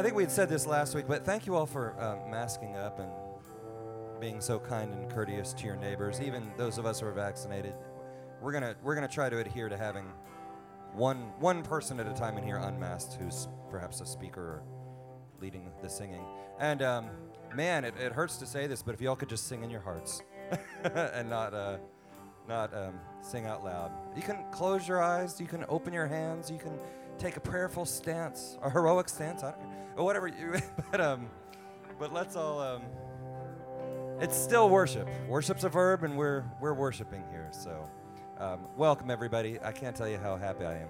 I think we had said this last week, but thank you all for um, masking up and being so kind and courteous to your neighbors, even those of us who are vaccinated. We're gonna we're gonna try to adhere to having one one person at a time in here unmasked, who's perhaps a speaker or leading the singing. And um, man, it, it hurts to say this, but if y'all could just sing in your hearts and not uh, not um, sing out loud, you can close your eyes, you can open your hands, you can take a prayerful stance, a heroic stance, I don't or whatever. You, but um, but let's all. Um, it's still worship. Worship's a verb, and we're we're worshiping here. So, um, welcome everybody. I can't tell you how happy I am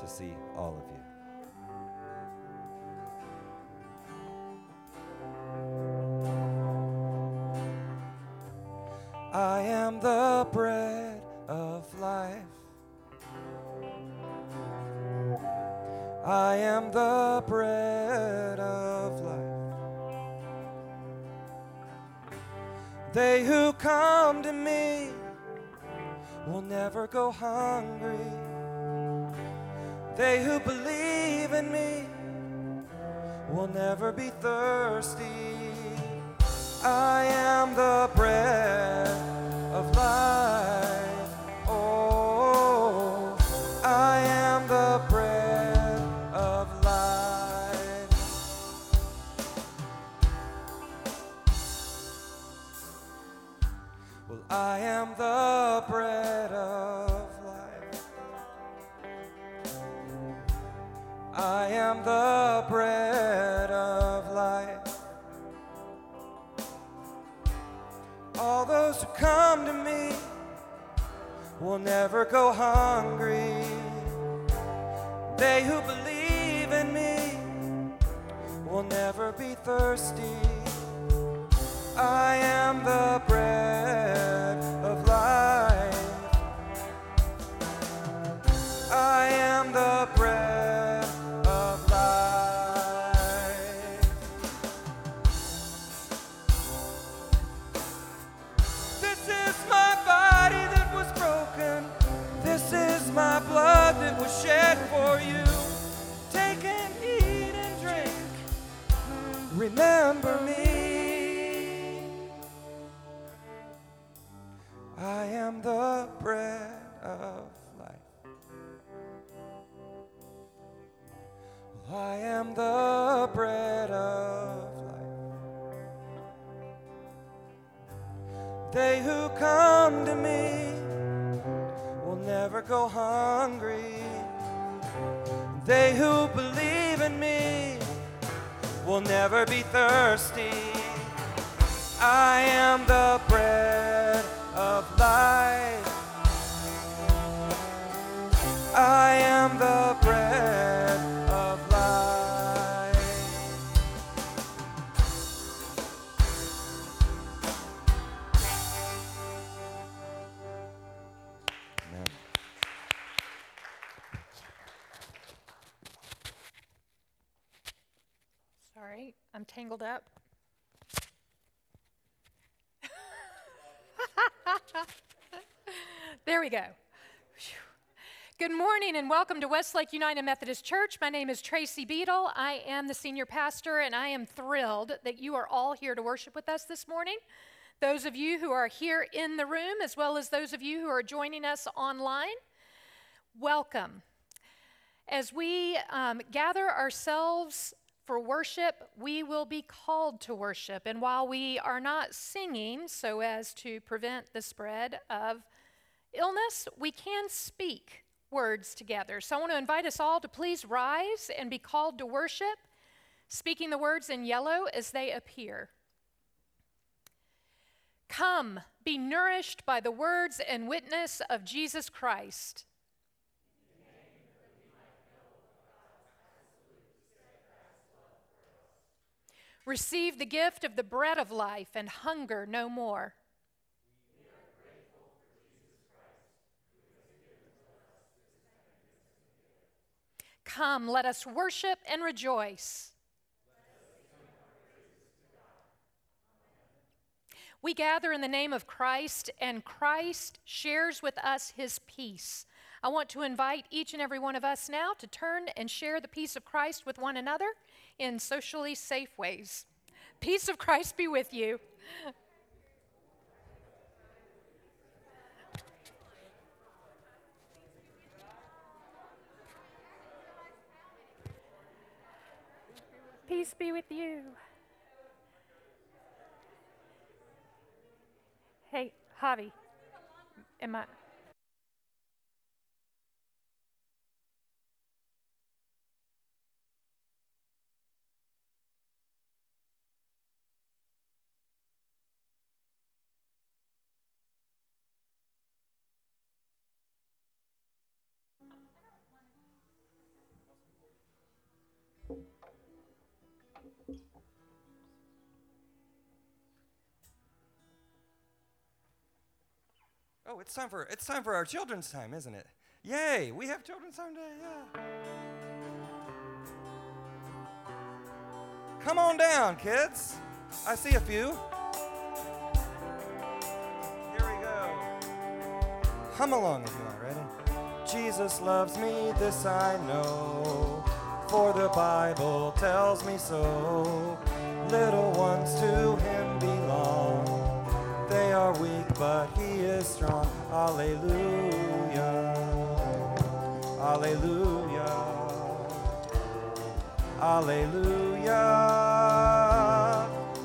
to see all of you. I am the bread I am the bread of life. They who come to me will never go hungry. They who believe in me will never be thirsty. I am the bread They who believe in me will never be thirsty. I am the bread of life. I am there we go. Good morning and welcome to Westlake United Methodist Church. My name is Tracy Beadle. I am the senior pastor, and I am thrilled that you are all here to worship with us this morning. Those of you who are here in the room, as well as those of you who are joining us online, welcome. As we um, gather ourselves for worship, we will be called to worship. And while we are not singing so as to prevent the spread of illness, we can speak words together. So I want to invite us all to please rise and be called to worship, speaking the words in yellow as they appear. Come, be nourished by the words and witness of Jesus Christ. Receive the gift of the bread of life and hunger no more. Come, let us worship and rejoice. We gather in the name of Christ, and Christ shares with us his peace. I want to invite each and every one of us now to turn and share the peace of Christ with one another in socially safe ways. Peace of Christ be with you. Peace be with you. Hey, Javi, am I? It's time for it's time for our children's time, isn't it? Yay! We have children's time today. Yeah. Come on down, kids. I see a few. Here we go. Hum along if you want. Ready? Jesus loves me, this I know, for the Bible tells me so. Little ones to Him but He is strong. Alleluia. Alleluia. Alleluia.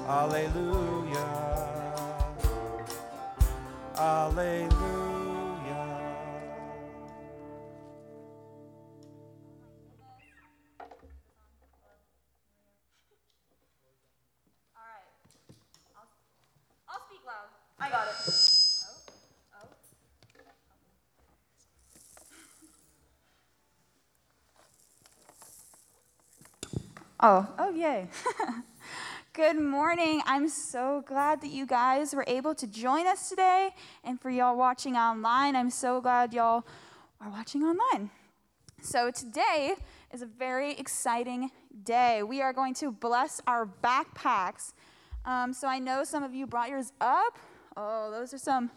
Alleluia. Alleluia. Oh, oh, yay. Good morning. I'm so glad that you guys were able to join us today. And for y'all watching online, I'm so glad y'all are watching online. So, today is a very exciting day. We are going to bless our backpacks. Um, so, I know some of you brought yours up. Oh, those are some.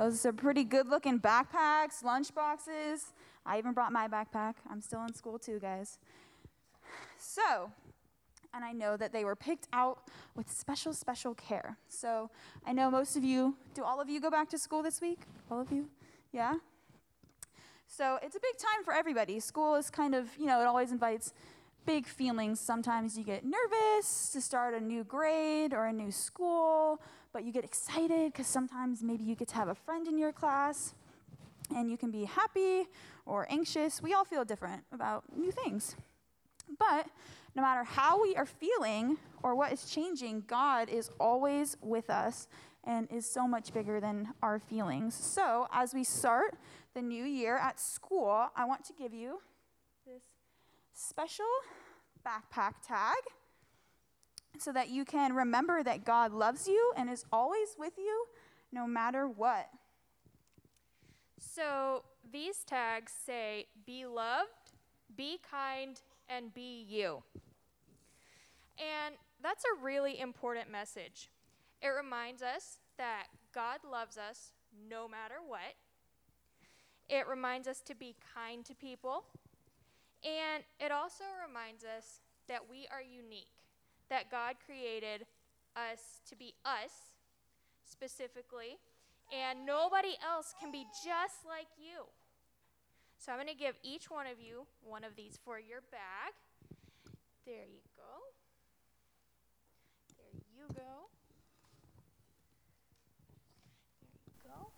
Those are some pretty good looking backpacks, lunch boxes. I even brought my backpack. I'm still in school too, guys. So, and I know that they were picked out with special, special care. So, I know most of you, do all of you go back to school this week? All of you? Yeah? So, it's a big time for everybody. School is kind of, you know, it always invites big feelings. Sometimes you get nervous to start a new grade or a new school, but you get excited because sometimes maybe you get to have a friend in your class and you can be happy or anxious. We all feel different about new things. But no matter how we are feeling or what is changing, God is always with us and is so much bigger than our feelings. So, as we start the new year at school, I want to give you this special backpack tag so that you can remember that God loves you and is always with you no matter what. So these tags say, be loved, be kind, and be you. And that's a really important message. It reminds us that God loves us no matter what. It reminds us to be kind to people. And it also reminds us that we are unique, that God created us to be us specifically, and nobody else can be just like you. So I'm going to give each one of you one of these for your bag. There you go. There you go. There you go.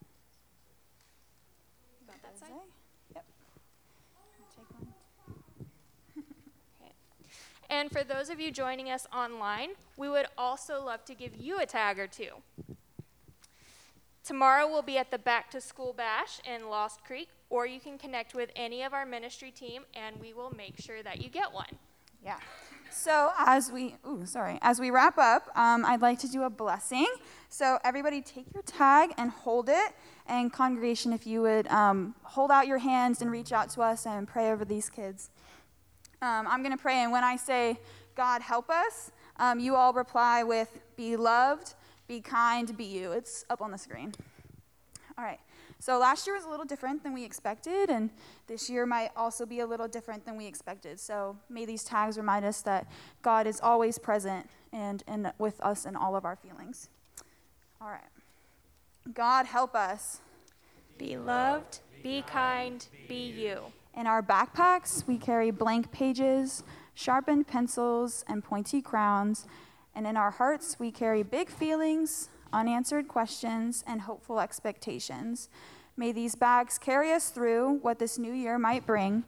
Got that side? Yep. Take one. And for those of you joining us online, we would also love to give you a tag or two. Tomorrow we'll be at the Back to School Bash in Lost Creek, or you can connect with any of our ministry team and we will make sure that you get one. Yeah. So as we, ooh, sorry, as we wrap up, um, I'd like to do a blessing. So everybody, take your tag and hold it. And congregation, if you would um, hold out your hands and reach out to us and pray over these kids. Um, I'm going to pray, and when I say, God help us, um, you all reply with, be loved, be kind, be you. It's up on the screen. All right. So last year was a little different than we expected, and this year might also be a little different than we expected. So may these tags remind us that God is always present and, and with us in all of our feelings. All right. God help us. Be loved, be kind, be you. In our backpacks, we carry blank pages, sharpened pencils, and pointy crowns. And in our hearts, we carry big feelings, unanswered questions, and hopeful expectations. May these bags carry us through what this new year might bring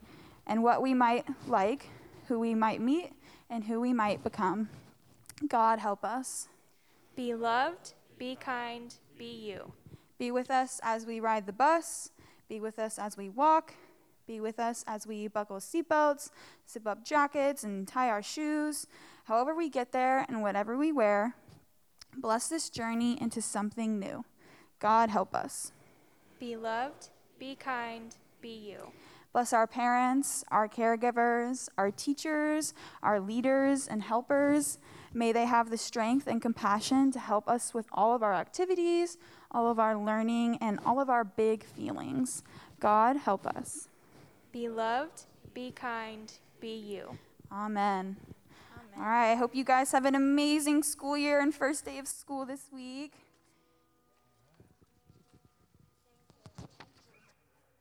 and what we might like, who we might meet, and who we might become. God help us. Be loved, be kind, be you. Be with us as we ride the bus, be with us as we walk, be with us as we buckle seatbelts, zip up jackets, and tie our shoes. However, we get there and whatever we wear, bless this journey into something new. God help us. Be loved, be kind, be you. Bless our parents, our caregivers, our teachers, our leaders, and helpers. May they have the strength and compassion to help us with all of our activities, all of our learning, and all of our big feelings. God, help us. Be loved, be kind, be you. Amen. All right, I hope you guys have an amazing school year and first day of school this week.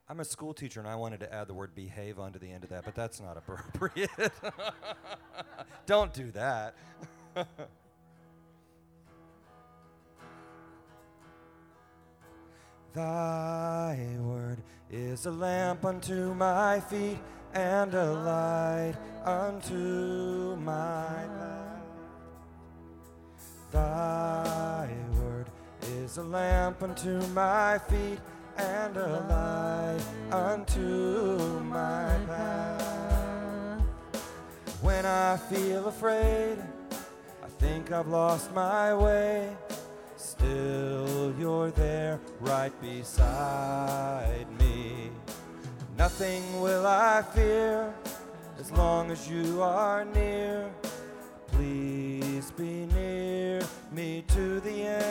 I'm a school teacher and I wanted to add the word behave onto the end of that, but that's not appropriate. Don't do that. Thy word is a lamp unto my feet and a light unto my path. Thy word is a lamp unto my feet and a light unto my path. When I feel afraid, I think I've lost my way. Still, you're there right beside me. Nothing will I fear as long as you are near. Please be near me to the end.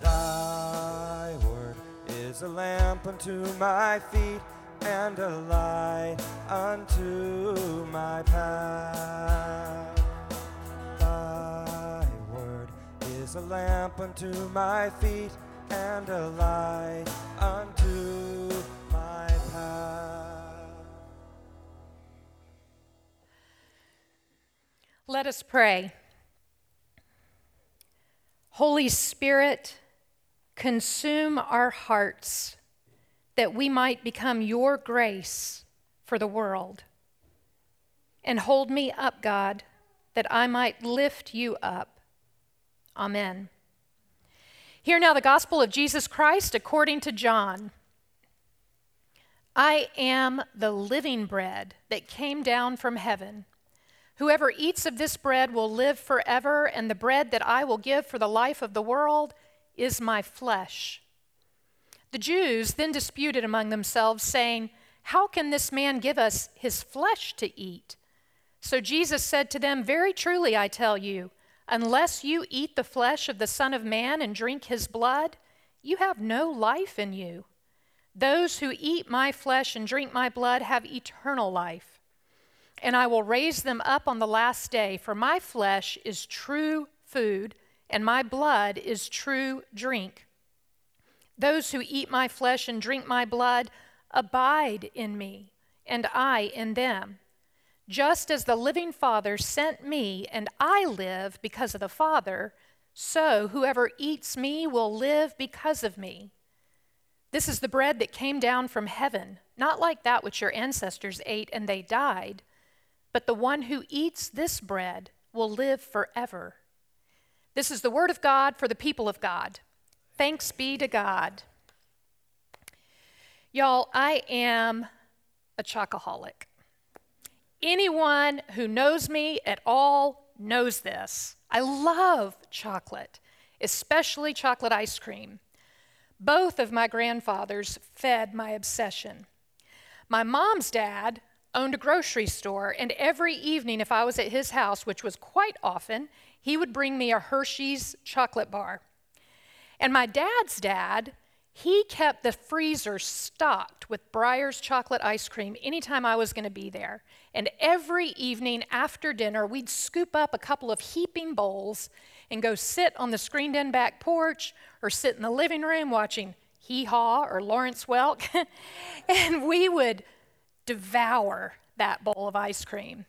Thy word is a lamp unto my feet and a light unto my path. Thy word is a lamp unto my feet and a light unto my path. Let us pray. Holy Spirit, consume our hearts that we might become your grace for the world. And hold me up, God, that I might lift you up. Amen. Hear now the gospel of Jesus Christ according to John. I am the living bread that came down from heaven. Whoever eats of this bread will live forever, and the bread that I will give for the life of the world is my flesh. The Jews then disputed among themselves, saying, How can this man give us his flesh to eat? So Jesus said to them, Very truly I tell you, unless you eat the flesh of the Son of Man and drink his blood, you have no life in you. Those who eat my flesh and drink my blood have eternal life, and I will raise them up on the last day, for my flesh is true food, and my blood is true drink. Those who eat my flesh and drink my blood abide in me, and I in them. Just as the living Father sent me, and I live because of the Father, so whoever eats me will live because of me. This is the bread that came down from heaven, not like that which your ancestors ate and they died, but the one who eats this bread will live forever. This is the word of God for the people of God. Thanks be to God. Y'all, I am a chocoholic. Anyone who knows me at all knows this. I love chocolate, especially chocolate ice cream. Both of my grandfathers fed my obsession. My mom's dad owned a grocery store, and every evening, if I was at his house, which was quite often, he would bring me a Hershey's chocolate bar. And my dad's dad, he kept the freezer stocked with Breyer's chocolate ice cream anytime I was going to be there. And every evening after dinner, we'd scoop up a couple of heaping bowls and go sit on the screened in back porch or sit in the living room watching Hee Haw or Lawrence Welk. and we would devour that bowl of ice cream.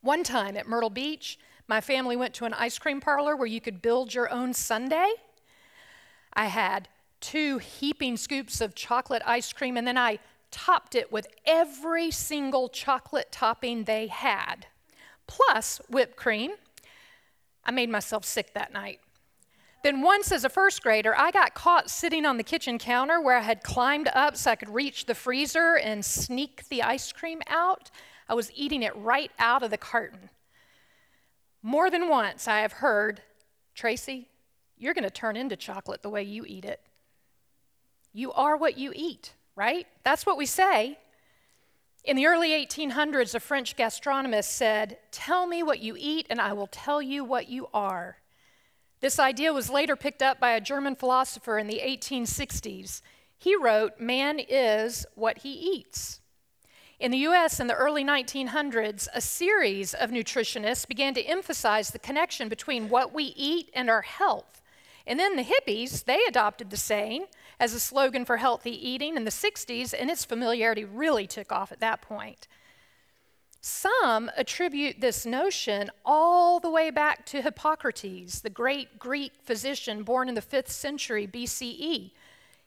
One time at Myrtle Beach, my family went to an ice cream parlor where you could build your own sundae. I had two heaping scoops of chocolate ice cream, and then I topped it with every single chocolate topping they had, plus whipped cream. I made myself sick that night. Then, once as a first grader, I got caught sitting on the kitchen counter where I had climbed up so I could reach the freezer and sneak the ice cream out. I was eating it right out of the carton. More than once, I have heard, Tracy, you're going to turn into chocolate the way you eat it. You are what you eat, right? That's what we say. In the early 1800s, a French gastronomist said, Tell me what you eat, and I will tell you what you are. This idea was later picked up by a German philosopher in the 1860s. He wrote, Man is what he eats. In the US in the early 1900s, a series of nutritionists began to emphasize the connection between what we eat and our health. And then the hippies, they adopted the saying as a slogan for healthy eating in the 60s, and its familiarity really took off at that point. Some attribute this notion all the way back to Hippocrates, the great Greek physician born in the 5th century BCE.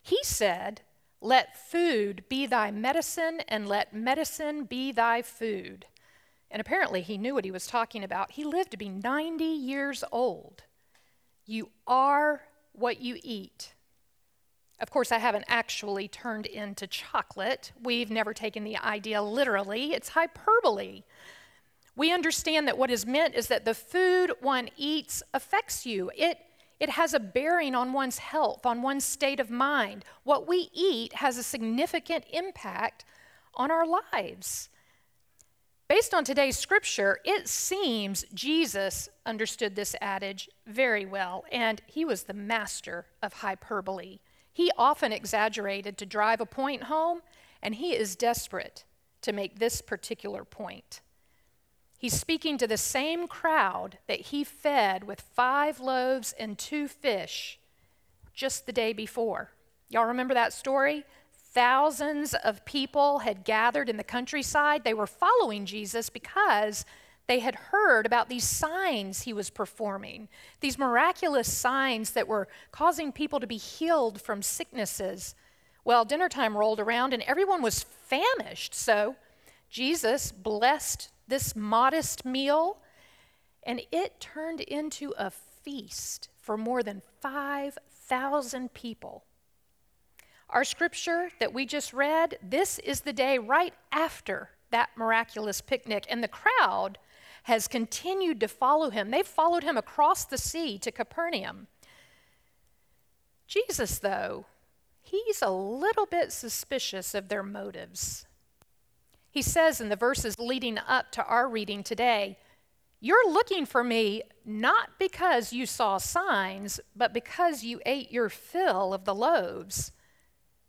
He said, Let food be thy medicine, and let medicine be thy food. And apparently he knew what he was talking about. He lived to be 90 years old. You are what you eat. Of course, I haven't actually turned into chocolate. We've never taken the idea literally, it's hyperbole. We understand that what is meant is that the food one eats affects you. It, it has a bearing on one's health, on one's state of mind. What we eat has a significant impact on our lives. Based on today's scripture, it seems Jesus understood this adage very well, and he was the master of hyperbole. He often exaggerated to drive a point home, and he is desperate to make this particular point. He's speaking to the same crowd that he fed with five loaves and two fish just the day before. Y'all remember that story? Thousands of people had gathered in the countryside. They were following Jesus because they had heard about these signs he was performing, these miraculous signs that were causing people to be healed from sicknesses. Well, dinner time rolled around and everyone was famished. So Jesus blessed this modest meal and it turned into a feast for more than 5,000 people. Our scripture that we just read, this is the day right after that miraculous picnic, and the crowd has continued to follow him. They've followed him across the sea to Capernaum. Jesus, though, he's a little bit suspicious of their motives. He says in the verses leading up to our reading today, You're looking for me not because you saw signs, but because you ate your fill of the loaves.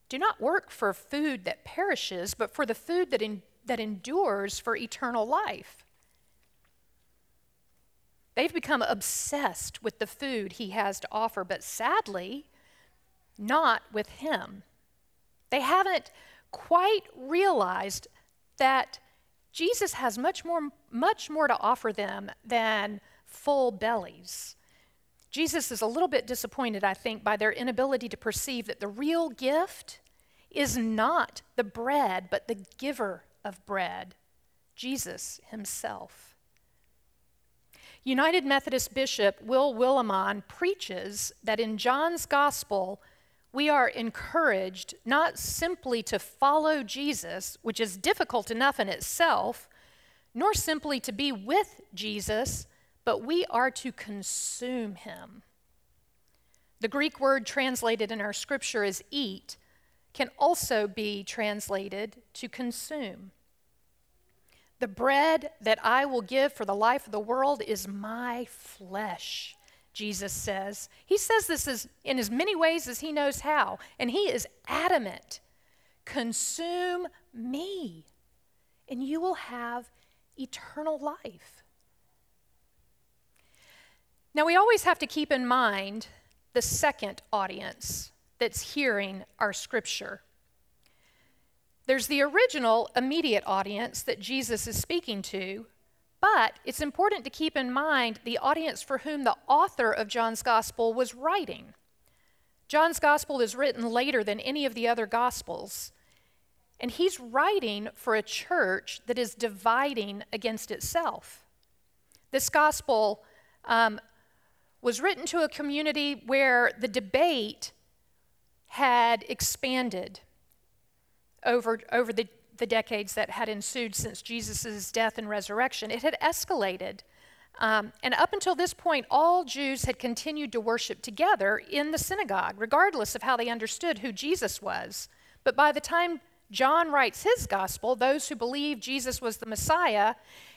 Do not work for food that perishes, but for the food that, in, that endures for eternal life. They've become obsessed with the food he has to offer, but sadly, not with him. They haven't quite realized that Jesus has much more, much more to offer them than full bellies. Jesus is a little bit disappointed, I think, by their inability to perceive that the real gift is not the bread, but the giver of bread, Jesus himself. United Methodist Bishop Will Willimon preaches that in John's Gospel, we are encouraged not simply to follow Jesus, which is difficult enough in itself, nor simply to be with Jesus, but we are to consume him. The Greek word translated in our scripture as eat can also be translated to consume. The bread that I will give for the life of the world is my flesh, Jesus says. He says this is in as many ways as he knows how, and he is adamant consume me, and you will have eternal life. Now, we always have to keep in mind the second audience that's hearing our scripture. There's the original immediate audience that Jesus is speaking to, but it's important to keep in mind the audience for whom the author of John's gospel was writing. John's gospel is written later than any of the other gospels, and he's writing for a church that is dividing against itself. This gospel um, was written to a community where the debate had expanded over, over the, the decades that had ensued since Jesus' death and resurrection. It had escalated. Um, and up until this point, all Jews had continued to worship together in the synagogue, regardless of how they understood who Jesus was. But by the time John writes his gospel, those who believed Jesus was the Messiah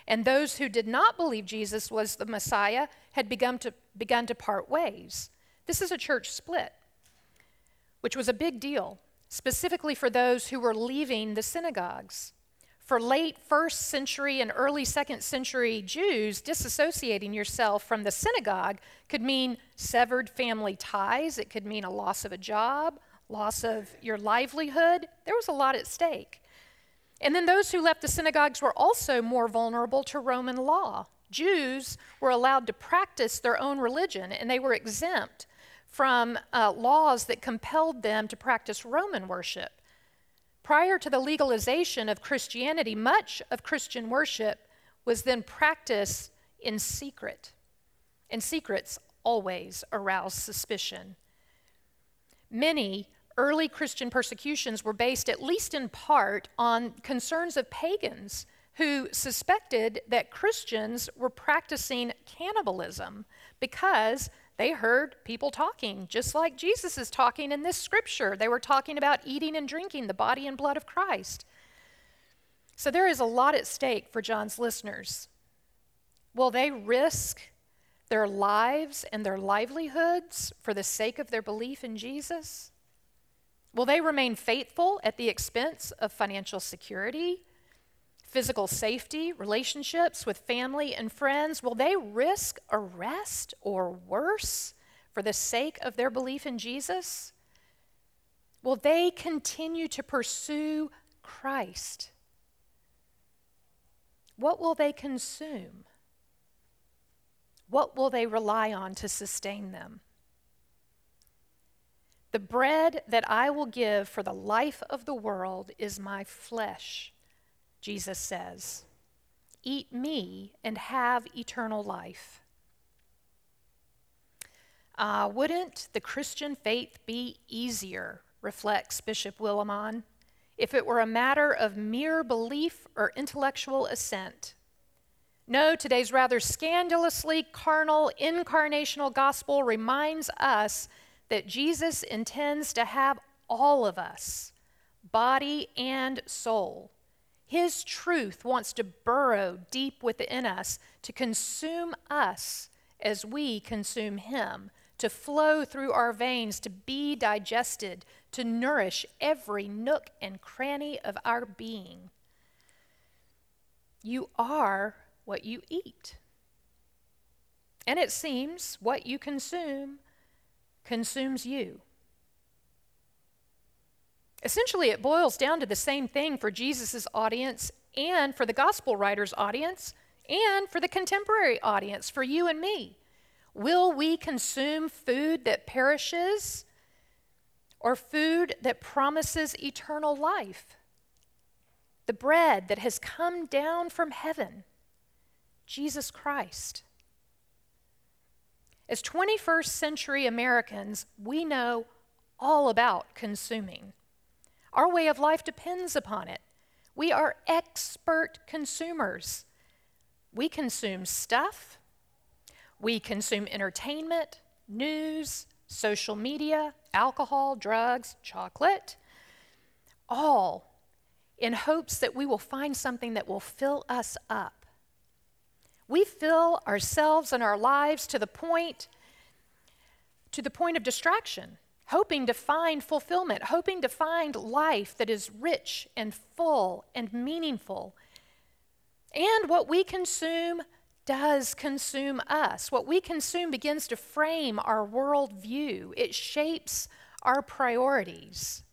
and those who did not believe Jesus was the Messiah had begun to, begun to part ways. This is a church split, which was a big deal, specifically for those who were leaving the synagogues. For late first century and early second century Jews, disassociating yourself from the synagogue could mean severed family ties, it could mean a loss of a job, loss of your livelihood. There was a lot at stake. And then those who left the synagogues were also more vulnerable to Roman law. Jews were allowed to practice their own religion, and they were exempt from uh, laws that compelled them to practice Roman worship. Prior to the legalization of Christianity, much of Christian worship was then practiced in secret. And secrets always arouse suspicion. Many early Christian persecutions were based, at least in part, on concerns of pagans who suspected that Christians were practicing cannibalism because they heard people talking, just like Jesus is talking in this scripture. They were talking about eating and drinking the body and blood of Christ. So there is a lot at stake for John's listeners. Will they risk their lives and their livelihoods for the sake of their belief in Jesus? Will they remain faithful at the expense of financial security, physical safety, relationships with family and friends? Will they risk arrest or worse for the sake of their belief in Jesus? Will they continue to pursue Christ? What will they consume? What will they rely on to sustain them? The bread that I will give for the life of the world is my flesh, Jesus says. Eat me and have eternal life. Uh, wouldn't the Christian faith be easier, reflects Bishop Willimon, if it were a matter of mere belief or intellectual assent? No, today's rather scandalously carnal incarnational gospel reminds us that Jesus intends to have all of us, body and soul. His truth wants to burrow deep within us, to consume us as we consume Him, to flow through our veins, to be digested, to nourish every nook and cranny of our being. You are what you eat. And it seems what you consume consumes you. Essentially, it boils down to the same thing for Jesus' audience and for the gospel writer's audience and for the contemporary audience, for you and me. Will we consume food that perishes or food that promises eternal life? The bread that has come down from heaven, Jesus Christ. As 21st century Americans, we know all about consuming. Our way of life depends upon it. We are expert consumers. We consume stuff, we consume entertainment, news, social media, alcohol, drugs, chocolate, all in hopes that we will find something that will fill us up. We fill ourselves and our lives to the point to the point of distraction, hoping to find fulfillment, hoping to find life that is rich and full and meaningful. And what we consume does consume us. What we consume begins to frame our worldview, it shapes our priorities.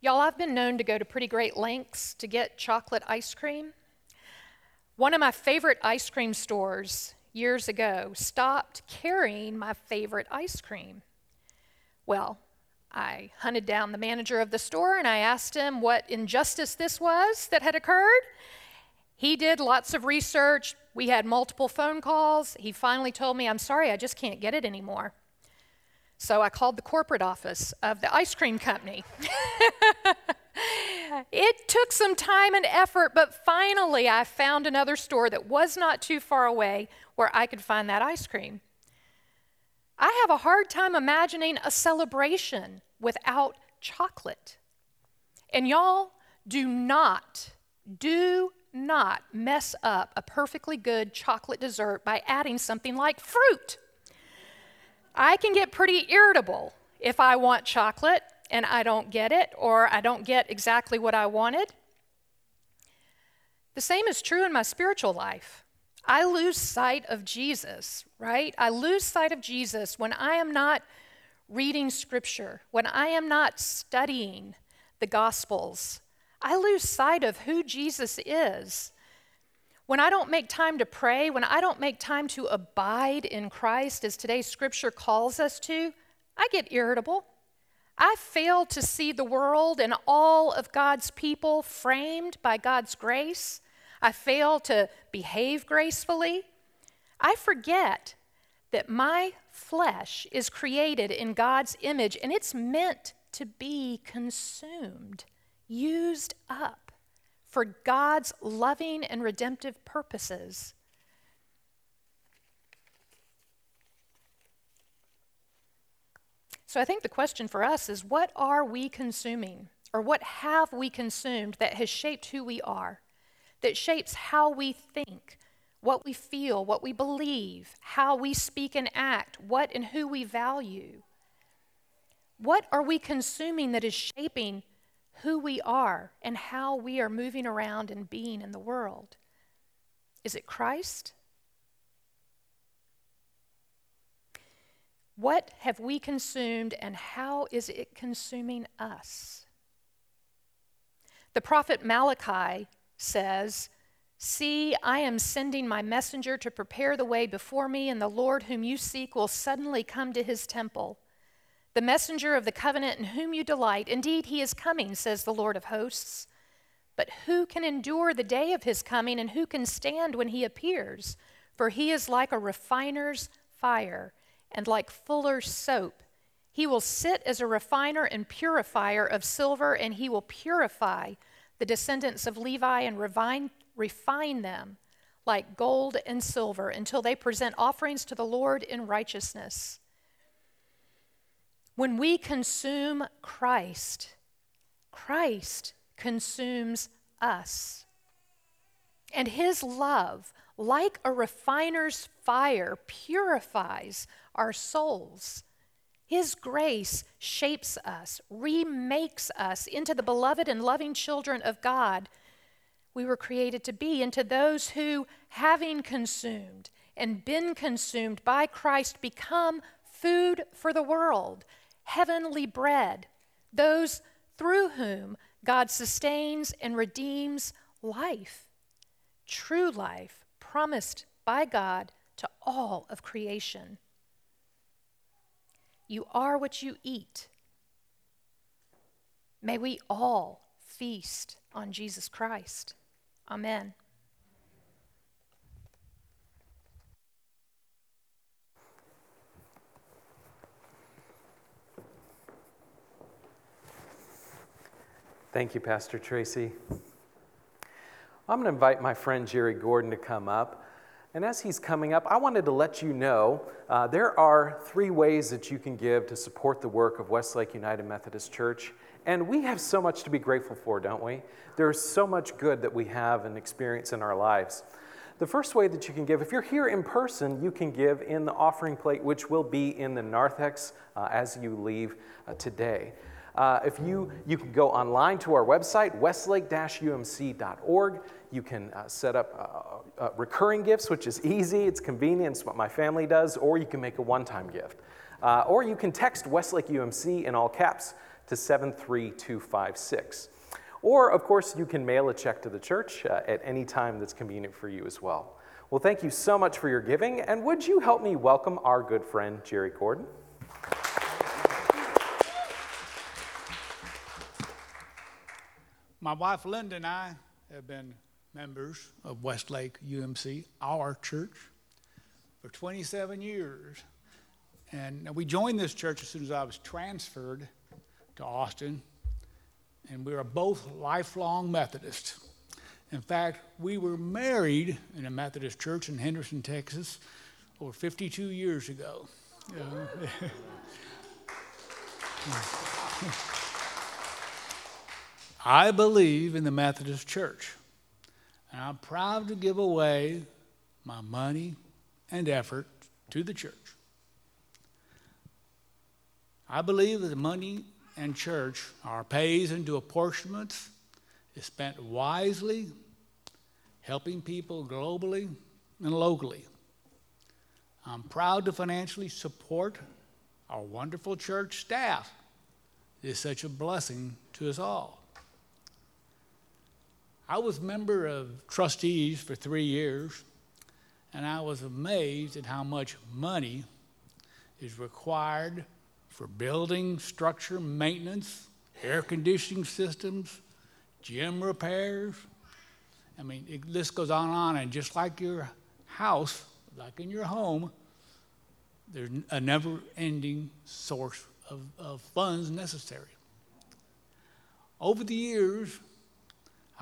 Y'all, I've been known to go to pretty great lengths to get chocolate ice cream. One of my favorite ice cream stores years ago stopped carrying my favorite ice cream. Well, I hunted down the manager of the store and I asked him what injustice this was that had occurred. He did lots of research. We had multiple phone calls. He finally told me, I'm sorry, I just can't get it anymore. So I called the corporate office of the ice cream company. it took some time and effort, but finally I found another store that was not too far away where I could find that ice cream. I have a hard time imagining a celebration without chocolate. And y'all, do not, do not mess up a perfectly good chocolate dessert by adding something like fruit. I can get pretty irritable if I want chocolate and I don't get it or I don't get exactly what I wanted. The same is true in my spiritual life. I lose sight of Jesus, right? I lose sight of Jesus when I am not reading scripture, when I am not studying the gospels. I lose sight of who Jesus is. When I don't make time to pray, when I don't make time to abide in Christ, as today's scripture calls us to, I get irritable. I fail to see the world and all of God's people framed by God's grace. I fail to behave gracefully. I forget that my flesh is created in God's image and it's meant to be consumed, used up for God's loving and redemptive purposes. So I think the question for us is what are we consuming? Or what have we consumed that has shaped who we are? That shapes how we think, what we feel, what we believe, how we speak and act, what and who we value. What are we consuming that is shaping who we are and how we are moving around and being in the world? Is it Christ? What have we consumed and how is it consuming us? The prophet Malachi says, See, I am sending my messenger to prepare the way before me, and the Lord whom you seek will suddenly come to his temple. The messenger of the covenant in whom you delight, indeed, he is coming, says the Lord of hosts. But who can endure the day of his coming, and who can stand when he appears? For he is like a refiner's fire, and like fuller's soap. He will sit as a refiner and purifier of silver, and he will purify the descendants of Levi and refine, refine them like gold and silver until they present offerings to the Lord in righteousness. When we consume Christ, Christ consumes us. And his love, like a refiner's fire, purifies our souls. His grace shapes us, remakes us into the beloved and loving children of God we were created to be, into those who, having consumed and been consumed by Christ, become food for the world, heavenly bread, those through whom God sustains and redeems life, true life promised by God to all of creation. You are what you eat. May we all feast on Jesus Christ. Amen. Thank you, Pastor Tracy. I'm going to invite my friend Jerry Gordon to come up. And as he's coming up, I wanted to let you know uh, there are three ways that you can give to support the work of Westlake United Methodist Church. And we have so much to be grateful for, don't we? There's so much good that we have and experience in our lives. The first way that you can give, if you're here in person, you can give in the offering plate, which will be in the narthex uh, as you leave uh, today. Uh, if you, you can go online to our website, westlake-umc.org. You can uh, set up uh, uh, recurring gifts, which is easy, it's convenient, it's what my family does, or you can make a one time gift. Uh, or you can text Westlake UMC in all caps to 73256. Or, of course, you can mail a check to the church uh, at any time that's convenient for you as well. Well, thank you so much for your giving, and would you help me welcome our good friend, Jerry Gordon? My wife Linda and I have been members of Westlake UMC, our church, for 27 years. And we joined this church as soon as I was transferred to Austin, and we are both lifelong Methodists. In fact, we were married in a Methodist church in Henderson, Texas, over 52 years ago. I believe in the Methodist Church, and I'm proud to give away my money and effort to the church. I believe that the money and church, our pays into apportionments, is spent wisely, helping people globally and locally. I'm proud to financially support our wonderful church staff. It is such a blessing to us all. I was member of trustees for three years, and I was amazed at how much money is required for building structure maintenance, air conditioning systems, gym repairs. I mean, it, this goes on and on. And just like your house, like in your home, there's a never ending source of, of funds necessary. Over the years,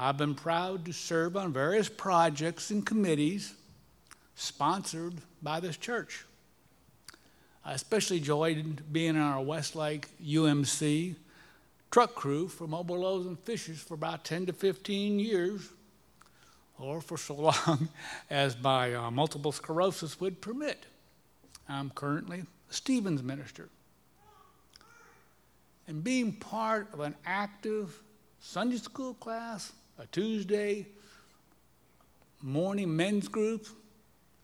I've been proud to serve on various projects and committees sponsored by this church. I especially enjoyed being in our Westlake UMC truck crew for Mobile Loaves and Fishes for about 10 to 15 years, or for so long as my uh, multiple sclerosis would permit. I'm currently Stephens minister. And being part of an active Sunday school class, a Tuesday morning men's group,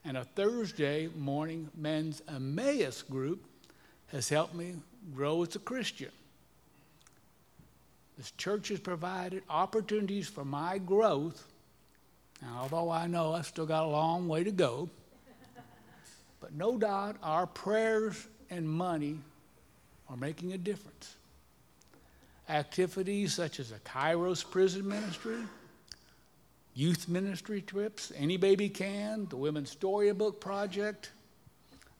and a Thursday morning men's Emmaus group has helped me grow as a Christian. This church has provided opportunities for my growth. And although I know I've still got a long way to go, but no doubt our prayers and money are making a difference. Activities such as a Kairos prison ministry, youth ministry trips, Any Baby Can, the Women's Storybook Project,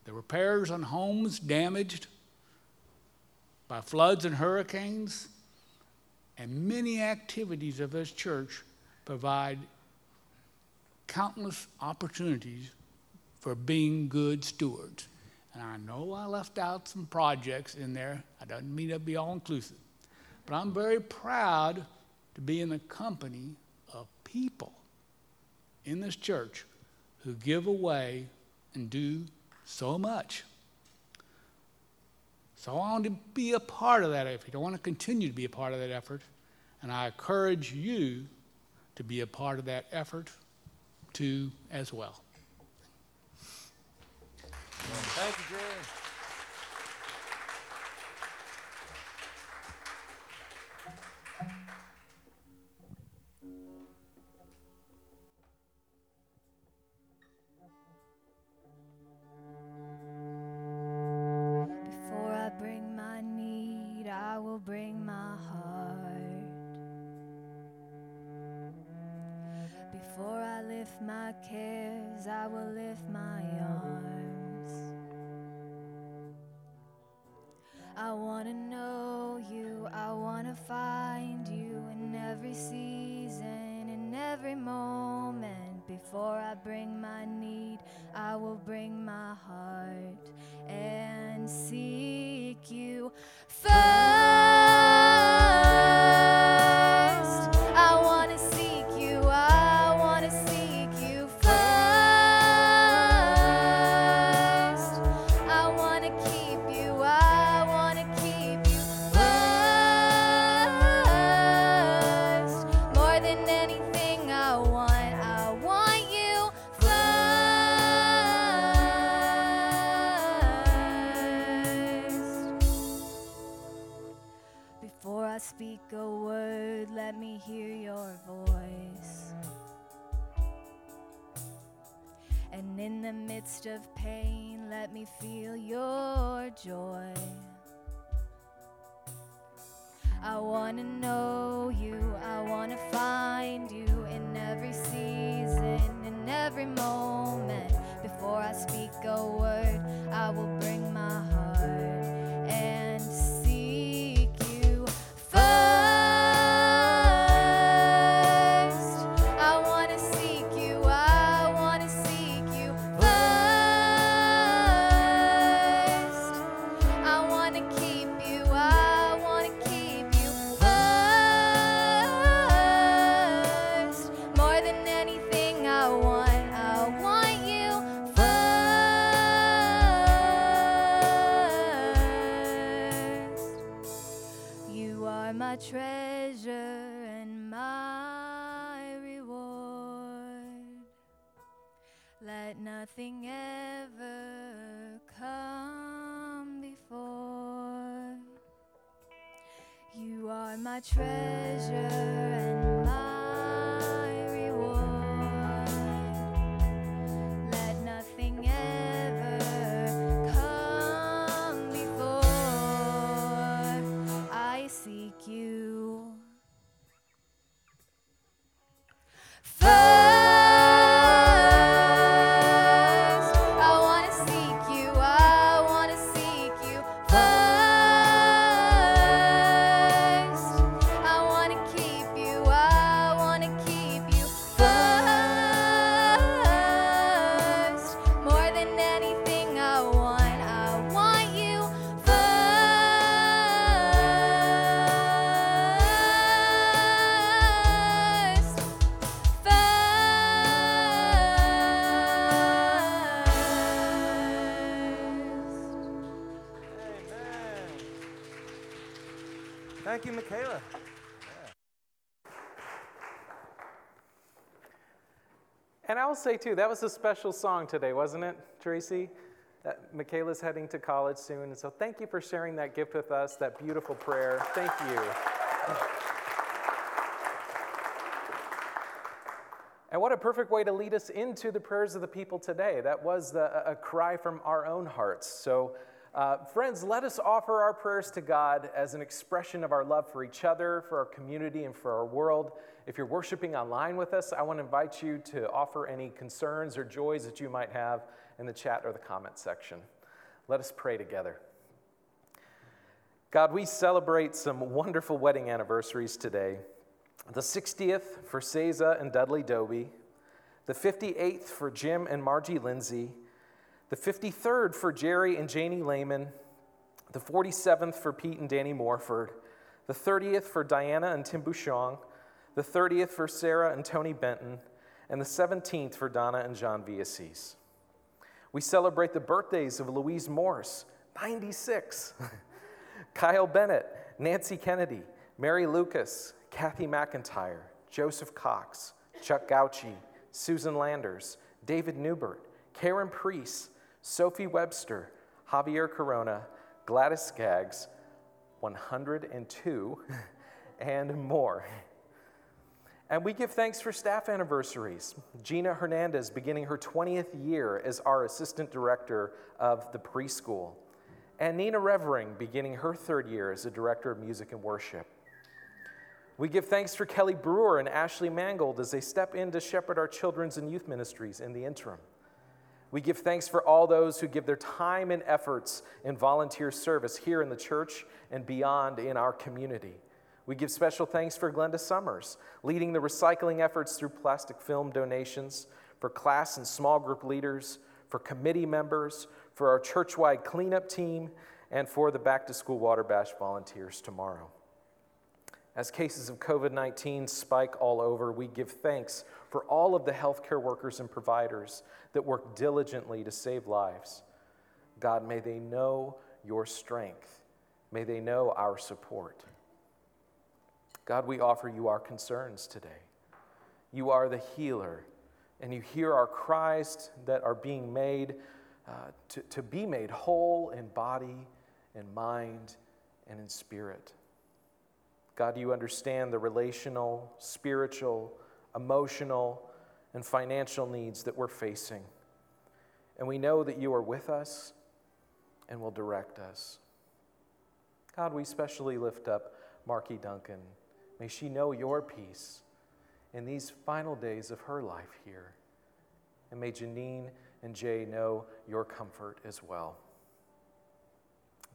the repairs on homes damaged by floods and hurricanes, and many activities of this church provide countless opportunities for being good stewards. And I know I left out some projects in there. I don't mean to be all inclusive. But I'm very proud to be in the company of people in this church who give away and do so much. So I want to be a part of that effort. I want to continue to be a part of that effort. And I encourage you to be a part of that effort too as well. Thank you, Jerry. Lift my cares, I will lift my arms. I want to know you, I want to find you in every season, in every moment. Before I bring my need, I will bring my heart and seek you first. To know you, I want to find you in every season, in every moment. Before I speak a word, treasure Thank you, Michaela. And I will say, too, that was a special song today, wasn't it, Tracy? That Michaela's heading to college soon. And so thank you for sharing that gift with us, that beautiful prayer. Thank you. And what a perfect way to lead us into the prayers of the people today. That was the, a cry from our own hearts. So, uh, friends, let us offer our prayers to God as an expression of our love for each other, for our community, and for our world. If you're worshiping online with us, I want to invite you to offer any concerns or joys that you might have in the chat or the comment section. Let us pray together. God, we celebrate some wonderful wedding anniversaries today. The 60th for Seiza and Dudley Doby, the 58th for Jim and Margie Lindsay, the 53rd for Jerry and Janie Lehman, the 47th for Pete and Danny Morford, the 30th for Diana and Tim Bouchon, the 30th for Sarah and Tony Benton, and the 17th for Donna and John Viasis. We celebrate the birthdays of Louise Morse, 96, Kyle Bennett, Nancy Kennedy, Mary Lucas, Kathy McIntyre, Joseph Cox, Chuck Gauchi, Susan Landers, David Newbert, Karen Priest, Sophie Webster, Javier Corona, Gladys Skaggs, 102, and more. And we give thanks for staff anniversaries. Gina Hernandez beginning her 20th year as our assistant director of the preschool, and Nina Revering beginning her third year as a director of music and worship. We give thanks for Kelly Brewer and Ashley Mangold as they step in to shepherd our children's and youth ministries in the interim. We give thanks for all those who give their time and efforts in volunteer service here in the church and beyond in our community. We give special thanks for Glenda Summers, leading the recycling efforts through plastic film donations, for class and small group leaders, for committee members, for our churchwide cleanup team, and for the back to school water bash volunteers tomorrow. As cases of COVID 19 spike all over, we give thanks for all of the healthcare workers and providers that work diligently to save lives. God, may they know your strength. May they know our support. God, we offer you our concerns today. You are the healer, and you hear our cries that are being made uh, to, to be made whole in body, and mind, and in spirit. God, you understand the relational, spiritual, emotional, and financial needs that we're facing. And we know that you are with us and will direct us. God, we especially lift up Marky Duncan. May she know your peace in these final days of her life here. And may Janine and Jay know your comfort as well.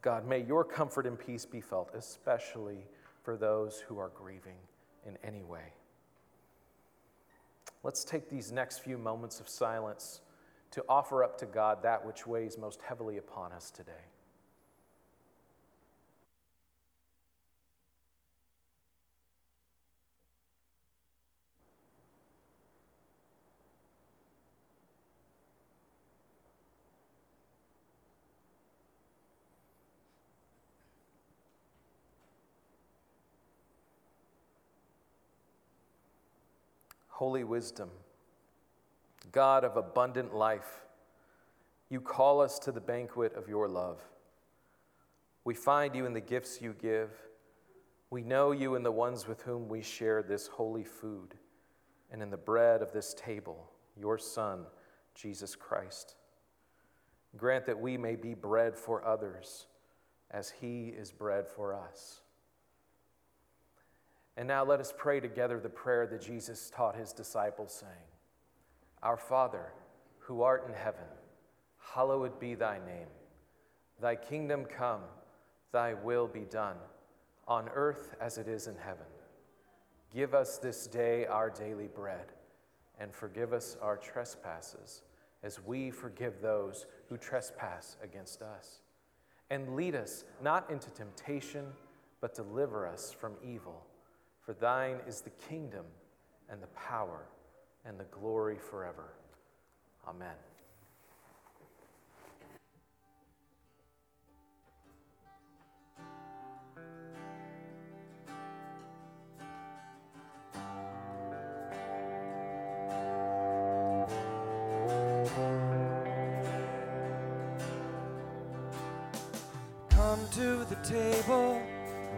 God, may your comfort and peace be felt, especially for those who are grieving in any way. Let's take these next few moments of silence to offer up to God that which weighs most heavily upon us today. Holy Wisdom, God of abundant life, you call us to the banquet of your love. We find you in the gifts you give. We know you in the ones with whom we share this holy food and in the bread of this table, your Son, Jesus Christ. Grant that we may be bread for others as he is bread for us. And now let us pray together the prayer that Jesus taught his disciples, saying, Our Father, who art in heaven, hallowed be thy name. Thy kingdom come, thy will be done, on earth as it is in heaven. Give us this day our daily bread, and forgive us our trespasses, as we forgive those who trespass against us. And lead us not into temptation, but deliver us from evil. For thine is the kingdom and the power and the glory forever. Amen. Come to the table,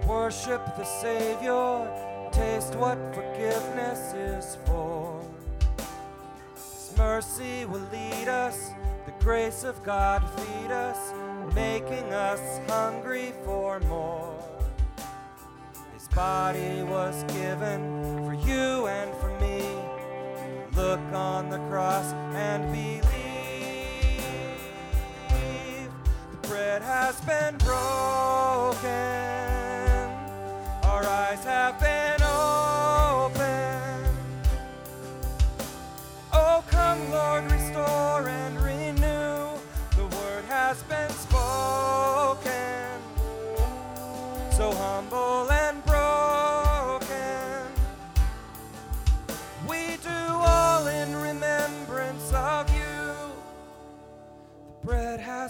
worship the Savior taste what forgiveness is for. His mercy will lead us, the grace of God feed us, making us hungry for more. His body was given for you and for me. Look on the cross and believe. The bread has been broken. Our eyes have been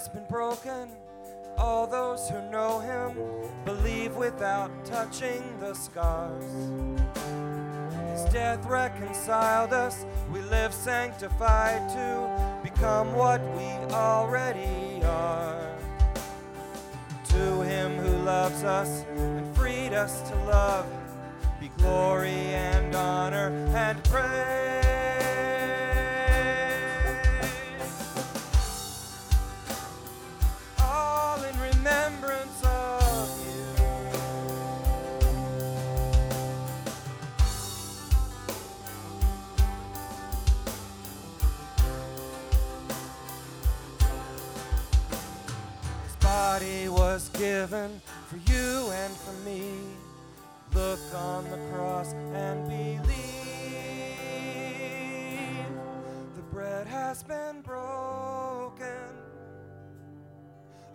been broken. All those who know him believe without touching the scars. His death reconciled us we live sanctified to become what we already are. To him who loves us and freed us to love, be glory and honor and praise. Given for you and for me. Look on the cross and believe. The bread has been broken,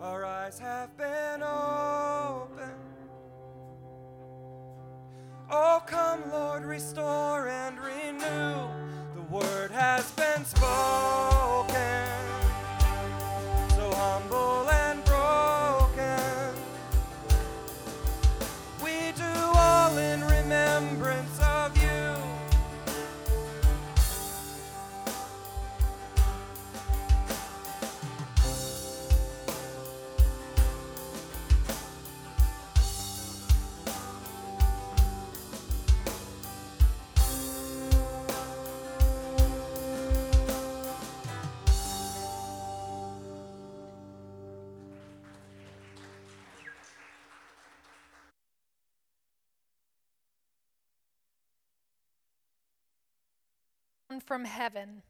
our eyes have been opened. Oh, come, Lord, restore and from heaven.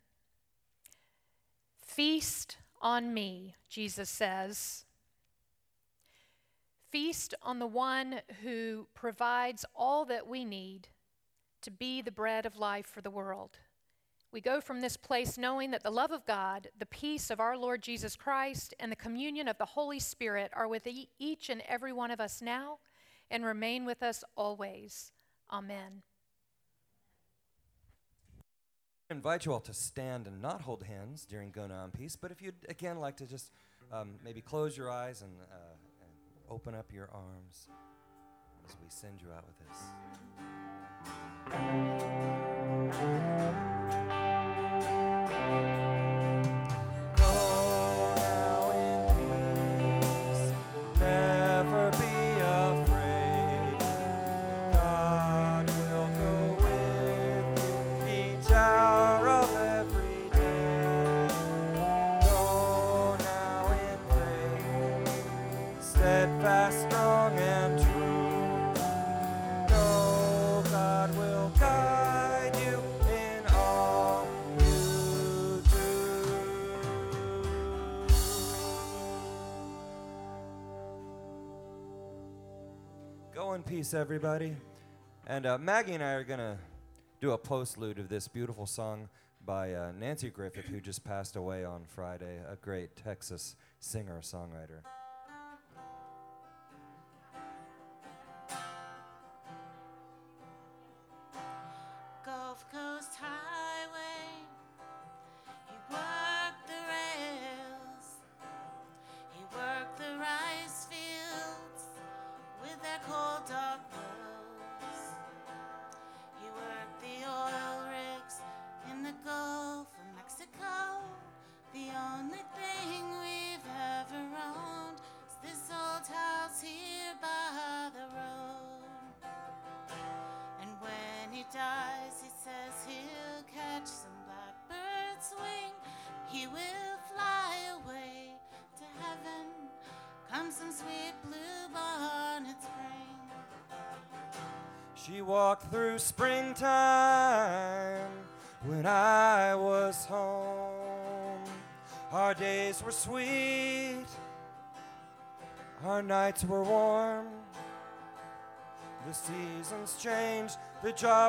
Feast on me, Jesus says. Feast on the one who provides all that we need to be the bread of life for the world. We go from this place knowing that the love of God, the peace of our Lord Jesus Christ, and the communion of the Holy Spirit are with each and every one of us now and remain with us always. Amen. I invite you all to stand and not hold hands during Go Now in Peace, but if you'd again like to just um, maybe close your eyes and, uh, and open up your arms as we send you out with this. Peace, everybody. And uh, Maggie and I are going to do a postlude of this beautiful song by uh, Nanci Griffith, who just passed away on Friday, a great Texas singer songwriter.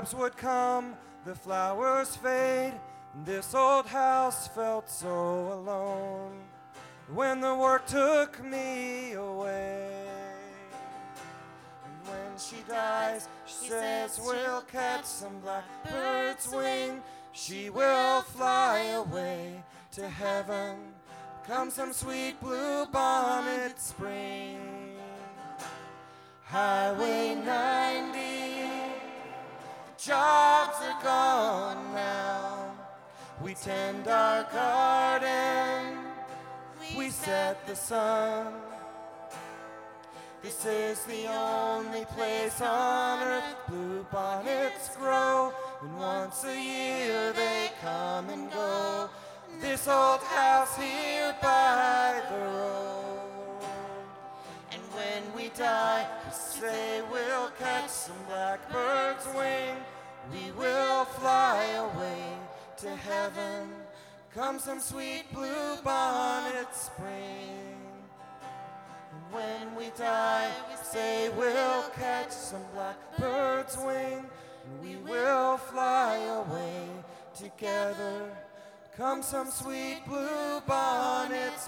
Jobs would come, the flowers fade. This old house felt so alone when the work took me away And when she dies, she says we'll catch some blackbird's wing. She will fly away to heaven. Come some sweet blue bonnet spring. Highway 90, the jobs are gone now. We tend our garden, we set the sun. This is the only place on earth blue bonnets grow, and once a year they come and go. This old house here by the road. And when we die, say we'll catch some blackbird's wing. We will fly away to heaven. Come some sweet blue bonnet spring And when we die, we say we'll catch some blackbird's wing, and we will fly away together. Come some sweet blue bonnet